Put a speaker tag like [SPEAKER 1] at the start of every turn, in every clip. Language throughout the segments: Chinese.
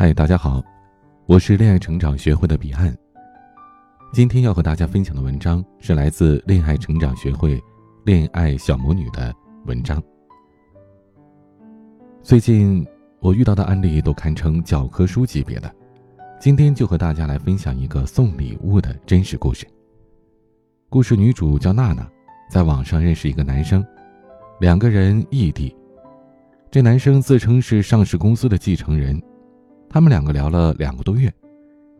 [SPEAKER 1] 嗨，大家好，我是恋爱成长学会的彼岸。今天要和大家分享的文章是来自恋爱成长学会恋爱小魔女的文章。最近我遇到的案例都堪称教科书级别的，今天就和大家来分享一个送礼物的真实故事。故事女主叫娜娜，在网上认识一个男生，两个人异地。这男生自称是上市公司的继承人。他们两个聊了两个多月，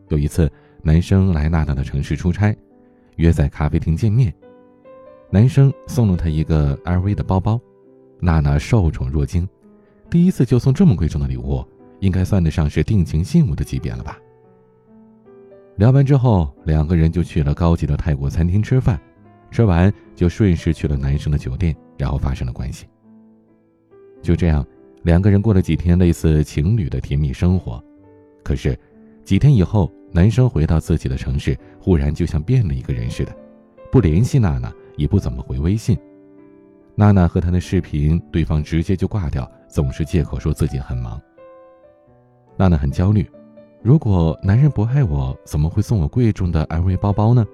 [SPEAKER 1] 有一次，男生来娜娜的城市出差，约在咖啡厅见面。男生送了她一个 LV 的包包，娜娜受宠若惊，第一次就送这么贵重的礼物，应该算得上是定情信物的级别了吧。聊完之后，两个人就去了高级的泰国餐厅吃饭，吃完就顺势去了男生的酒店，然后发生了关系。就这样。两个人过了几天类似情侣的甜蜜生活，可是几天以后，男生回到自己的城市，忽然就像变了一个人似的，不联系娜娜，也不怎么回微信。娜娜和他的视频，对方直接就挂掉，总是借口说自己很忙。娜娜很焦虑，如果男人不爱我，怎么会送我贵重的 LV 包包呢？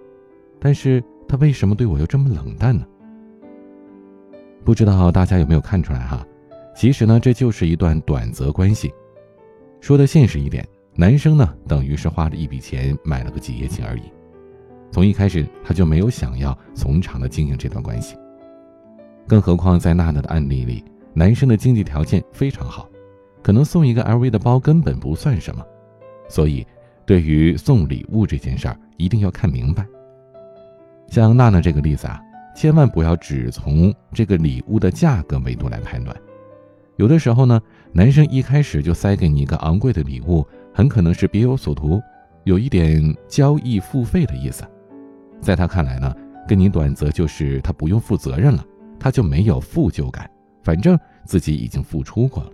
[SPEAKER 1] 但是他为什么对我又这么冷淡呢？不知道大家有没有看出来哈？其实呢，这就是一段短则关系。说的现实一点，男生呢，等于是花了一笔钱买了个几夜情而已。从一开始他就没有想要从长的经营这段关系。更何况在娜娜的案例里，男生的经济条件非常好，可能送一个 LV 的包根本不算什么。所以，对于送礼物这件事儿，一定要看明白。像娜娜这个例子啊，千万不要只从这个礼物的价格维度来判断。有的时候呢，男生一开始就塞给你一个昂贵的礼物，很可能是别有所图，有一点交易付费的意思。在他看来呢，跟你短则就是他不用负责任了，他就没有负疚感，反正自己已经付出过了。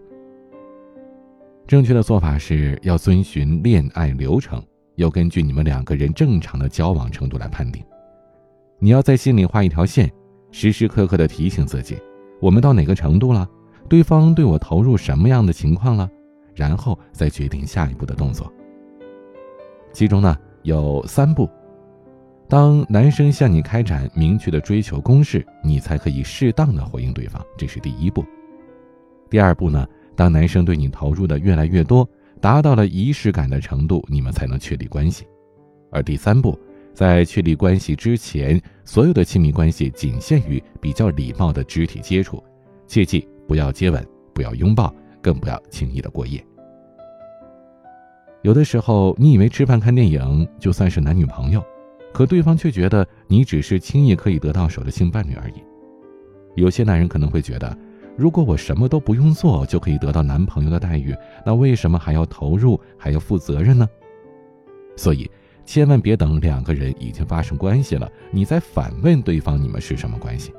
[SPEAKER 1] 正确的做法是要遵循恋爱流程，要根据你们两个人正常的交往程度来判定。你要在心里画一条线，时时刻刻的提醒自己，我们到哪个程度了。对方对我投入什么样的情况了，然后再决定下一步的动作。其中呢有三步：当男生向你开展明确的追求攻势，你才可以适当的回应对方，这是第一步。第二步呢，当男生对你投入的越来越多，达到了仪式感的程度，你们才能确立关系。而第三步，在确立关系之前，所有的亲密关系仅限于比较礼貌的肢体接触，切记。不要接吻，不要拥抱，更不要轻易的过夜。有的时候，你以为吃饭看电影就算是男女朋友，可对方却觉得你只是轻易可以得到手的性伴侣而已。有些男人可能会觉得，如果我什么都不用做就可以得到男朋友的待遇，那为什么还要投入，还要负责任呢？所以，千万别等两个人已经发生关系了，你再反问对方你们是什么关系。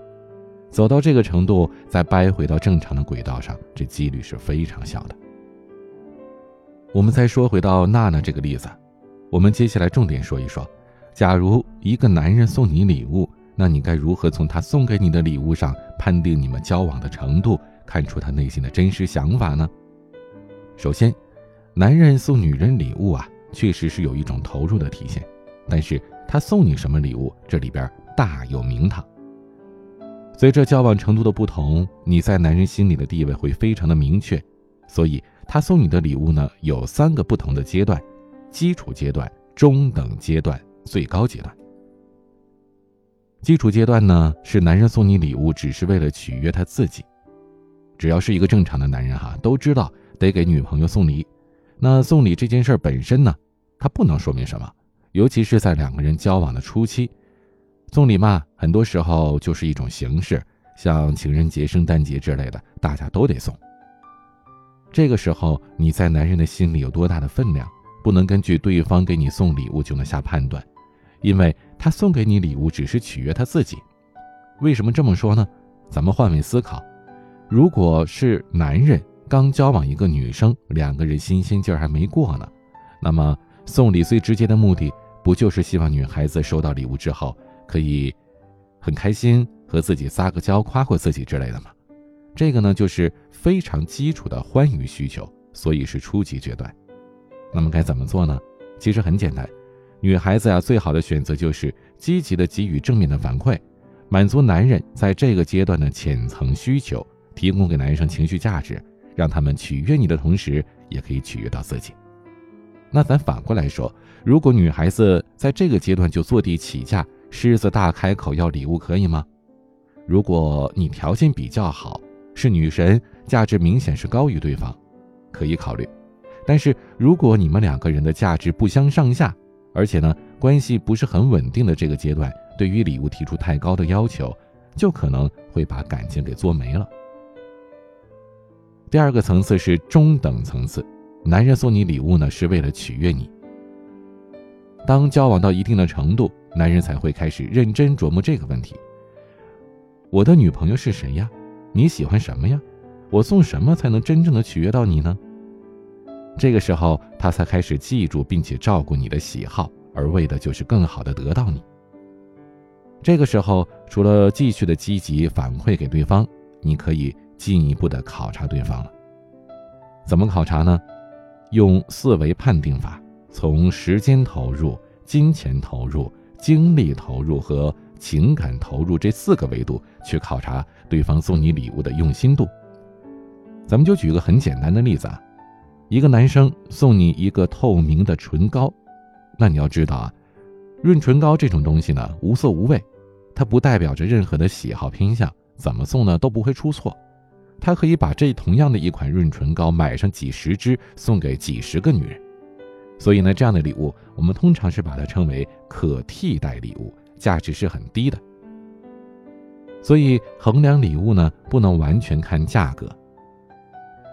[SPEAKER 1] 走到这个程度，再掰回到正常的轨道上，这几率是非常小的。我们再说回到娜娜这个例子，我们接下来重点说一说：假如一个男人送你礼物，那你该如何从他送给你的礼物上判定你们交往的程度，看出他内心的真实想法呢？首先，男人送女人礼物啊，确实是有一种投入的体现，但是他送你什么礼物，这里边大有名堂。随着交往程度的不同，你在男人心里的地位会非常的明确，所以他送你的礼物呢有三个不同的阶段：基础阶段、中等阶段、最高阶段。基础阶段呢是男人送你礼物只是为了取悦他自己，只要是一个正常的男人哈，都知道得给女朋友送礼。那送礼这件事本身呢，它不能说明什么，尤其是在两个人交往的初期。送礼嘛，很多时候就是一种形式，像情人节、圣诞节之类的，大家都得送。这个时候，你在男人的心里有多大的分量，不能根据对方给你送礼物就能下判断，因为他送给你礼物只是取悦他自己。为什么这么说呢？咱们换位思考，如果是男人刚交往一个女生，两个人新鲜劲儿还没过呢，那么送礼最直接的目的，不就是希望女孩子收到礼物之后？可以很开心和自己撒个娇、夸夸自己之类的吗？这个呢，就是非常基础的欢愉需求，所以是初级阶段。那么该怎么做呢？其实很简单，女孩子呀，最好的选择就是积极的给予正面的反馈，满足男人在这个阶段的浅层需求，提供给男生情绪价值，让他们取悦你的同时，也可以取悦到自己。那咱反过来说，如果女孩子在这个阶段就坐地起价，狮子大开口要礼物，可以吗？如果你条件比较好，是女神，价值明显是高于对方，可以考虑。但是如果你们两个人的价值不相上下，而且呢关系不是很稳定的这个阶段，对于礼物提出太高的要求，就可能会把感情给做没了。第二个层次是中等层次，男人送你礼物呢是为了取悦你。当交往到一定的程度，男人才会开始认真琢磨这个问题：我的女朋友是谁呀？你喜欢什么呀？我送什么才能真正的取悦到你呢？这个时候，他才开始记住并且照顾你的喜好，而为的就是更好的得到你。这个时候，除了继续的积极反馈给对方，你可以进一步的考察对方了。怎么考察呢？用四维判定法，从时间投入、金钱投入、精力投入和情感投入这四个维度去考察对方送你礼物的用心度。咱们就举个很简单的例子啊。一个男生送你一个透明的唇膏，那你要知道啊，润唇膏这种东西呢，无色无味，它不代表着任何的喜好偏向，怎么送呢都不会出错。他可以把这同样的一款润唇膏买上几十支，送给几十个女人。所以呢，这样的礼物我们通常是把它称为可替代礼物，价值是很低的。所以衡量礼物呢，不能完全看价格，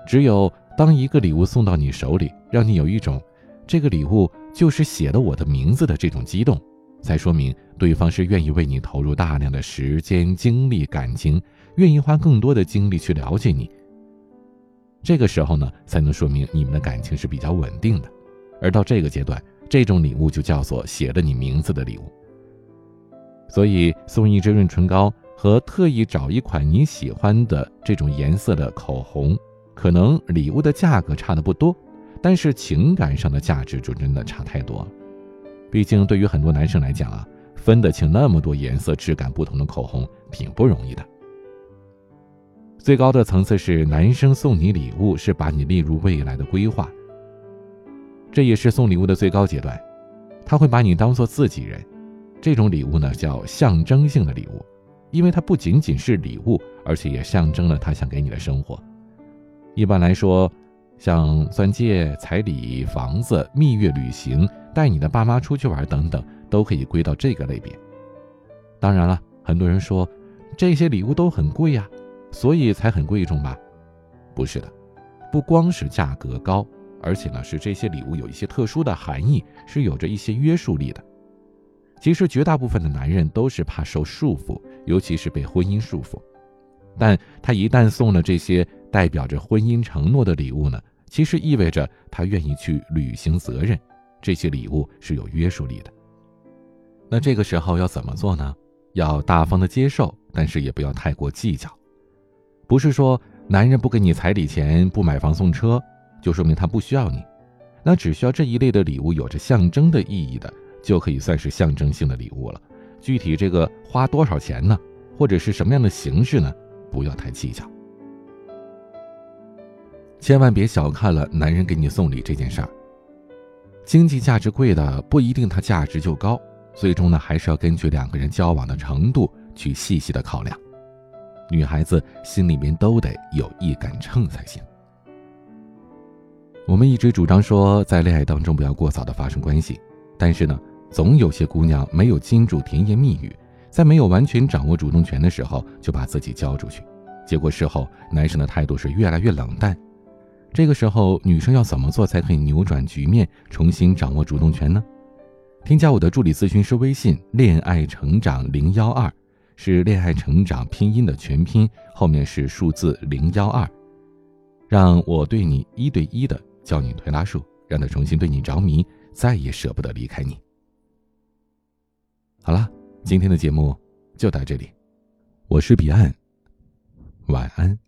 [SPEAKER 1] 只有。当一个礼物送到你手里，让你有一种这个礼物就是写了我的名字的这种激动，才说明对方是愿意为你投入大量的时间、精力、感情，愿意花更多的精力去了解你。这个时候呢，才能说明你们的感情是比较稳定的。而到这个阶段，这种礼物就叫做写了你名字的礼物。所以，送一支润唇膏和特意找一款你喜欢的这种颜色的口红。可能礼物的价格差的不多，但是情感上的价值就真的差太多了。毕竟对于很多男生来讲啊，分得清那么多颜色、质感不同的口红挺不容易的。最高的层次是男生送你礼物是把你列入未来的规划，这也是送礼物的最高阶段。他会把你当做自己人，这种礼物呢叫象征性的礼物，因为它不仅仅是礼物，而且也象征了他想给你的生活。一般来说，像钻戒、彩礼、房子、蜜月旅行、带你的爸妈出去玩等等，都可以归到这个类别。当然了，很多人说这些礼物都很贵呀，所以才很贵重吧？不是的，不光是价格高，而且呢是这些礼物有一些特殊的含义，是有着一些约束力的。其实绝大部分的男人都是怕受束缚，尤其是被婚姻束缚。但他一旦送了这些代表着婚姻承诺的礼物呢，其实意味着他愿意去履行责任，这些礼物是有约束力的。那这个时候要怎么做呢？要大方的接受，但是也不要太过计较。不是说男人不给你彩礼钱、不买房送车，就说明他不需要你。那只需要这一类的礼物有着象征的意义的，就可以算是象征性的礼物了。具体这个花多少钱呢？或者是什么样的形式呢？不要太计较，千万别小看了男人给你送礼这件事儿。经济价值贵的不一定它价值就高，最终呢还是要根据两个人交往的程度去细细的考量。女孩子心里面都得有一杆秤才行。我们一直主张说，在恋爱当中不要过早的发生关系，但是呢，总有些姑娘没有经住甜言蜜语。在没有完全掌握主动权的时候，就把自己交出去，结果事后男生的态度是越来越冷淡。这个时候，女生要怎么做才可以扭转局面，重新掌握主动权呢？添加我的助理咨询师微信“恋爱成长零幺二”，是恋爱成长拼音的全拼，后面是数字零幺二，让我对你一对一的教你推拉术，让他重新对你着迷，再也舍不得离开你。好了。今天的节目就到这里，我是彼岸，晚安。